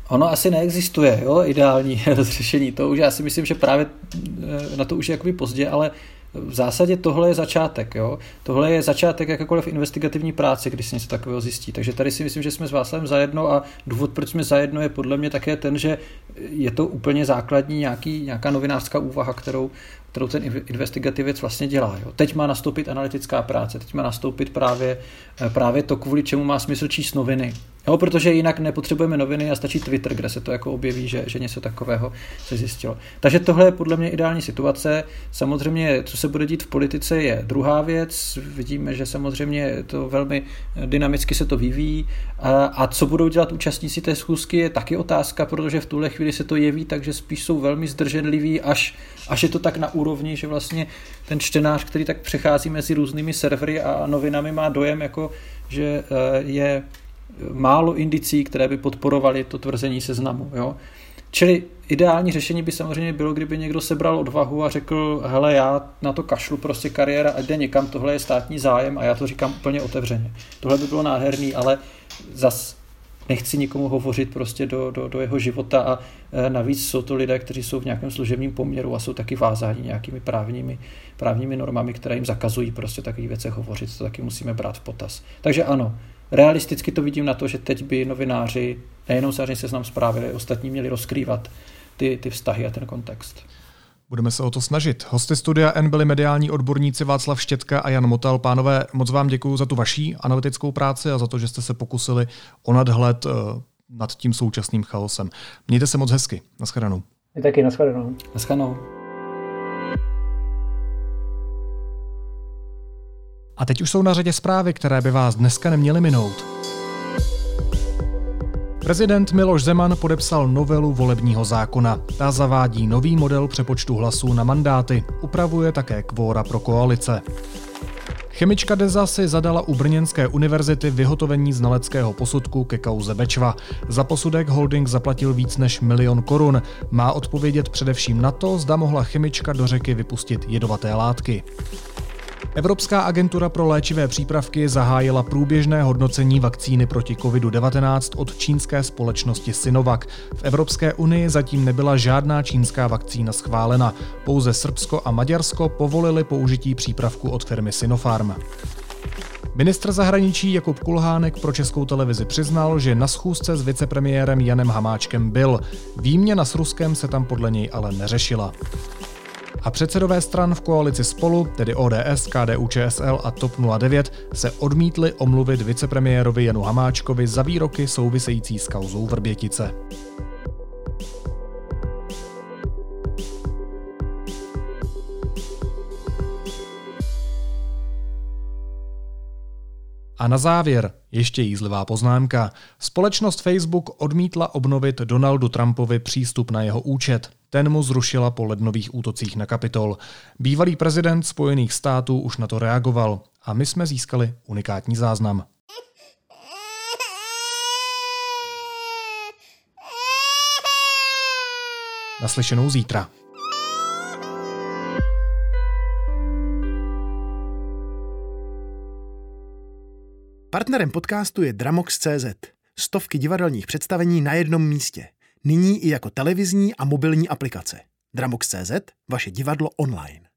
Ono asi neexistuje, jo, ideální rozřešení. To už já si myslím, že právě eh, na to už je jakoby pozdě, ale v zásadě tohle je začátek. Jo? Tohle je začátek jakékoliv investigativní práce, když se něco takového zjistí. Takže tady si myslím, že jsme s Václavem zajedno a důvod, proč jsme zajedno, je podle mě také ten, že je to úplně základní nějaký, nějaká novinářská úvaha, kterou, kterou ten investigativec vlastně dělá. Jo. Teď má nastoupit analytická práce, teď má nastoupit právě, eh, právě to, kvůli čemu má smysl číst noviny. Jo, protože jinak nepotřebujeme noviny a stačí Twitter, kde se to jako objeví, že, že něco takového se zjistilo. Takže tohle je podle mě ideální situace. Samozřejmě, co se bude dít v politice, je druhá věc. Vidíme, že samozřejmě to velmi dynamicky se to vyvíjí. A, a co budou dělat účastníci té schůzky, je taky otázka, protože v tuhle chvíli se to jeví, takže spíš jsou velmi zdrženliví, až, až je to tak na úrovni, že vlastně ten čtenář, který tak přechází mezi různými servery a novinami, má dojem, jako, že eh, je málo indicí, které by podporovaly to tvrzení seznamu. Jo? Čili ideální řešení by samozřejmě bylo, kdyby někdo sebral odvahu a řekl, hele, já na to kašlu, prostě kariéra a jde někam, tohle je státní zájem a já to říkám úplně otevřeně. Tohle by bylo nádherný, ale zas nechci nikomu hovořit prostě do, do, do jeho života a e, navíc jsou to lidé, kteří jsou v nějakém služebním poměru a jsou taky vázáni nějakými právními, právními normami, které jim zakazují prostě takových věcech hovořit, to taky musíme brát v potaz. Takže ano, realisticky to vidím na to, že teď by novináři, nejenom se seznam zprávy, ale ostatní měli rozkrývat ty, ty vztahy a ten kontext. Budeme se o to snažit. Hosty studia N byli mediální odborníci Václav Štětka a Jan Motal. Pánové, moc vám děkuji za tu vaší analytickou práci a za to, že jste se pokusili o nadhled eh, nad tím současným chaosem. Mějte se moc hezky. Naschledanou. My taky, naschledanou. Naschledanou. A teď už jsou na řadě zprávy, které by vás dneska neměly minout. Prezident Miloš Zeman podepsal novelu volebního zákona. Ta zavádí nový model přepočtu hlasů na mandáty, upravuje také kvóra pro koalice. Chemička Deza si zadala u Brněnské univerzity vyhotovení znaleckého posudku ke kauze Bečva. Za posudek holding zaplatil víc než milion korun. Má odpovědět především na to, zda mohla chemička do řeky vypustit jedovaté látky. Evropská agentura pro léčivé přípravky zahájila průběžné hodnocení vakcíny proti COVID-19 od čínské společnosti Sinovac. V Evropské unii zatím nebyla žádná čínská vakcína schválena. Pouze Srbsko a Maďarsko povolili použití přípravku od firmy Sinopharm. Ministr zahraničí Jakub Kulhánek pro českou televizi přiznal, že na schůzce s vicepremiérem Janem Hamáčkem byl. Výměna s Ruskem se tam podle něj ale neřešila. A předsedové stran v koalici spolu, tedy ODS, KDU, ČSL a TOP 09, se odmítli omluvit vicepremiérovi Janu Hamáčkovi za výroky související s kauzou Vrbětice. A na závěr ještě jízlivá poznámka. Společnost Facebook odmítla obnovit Donaldu Trumpovi přístup na jeho účet. Ten mu zrušila po lednových útocích na Kapitol. Bývalý prezident Spojených států už na to reagoval a my jsme získali unikátní záznam. Naslyšenou zítra. Partnerem podcastu je Dramox.cz. Stovky divadelních představení na jednom místě. Nyní i jako televizní a mobilní aplikace. Dramox.cz, vaše divadlo online.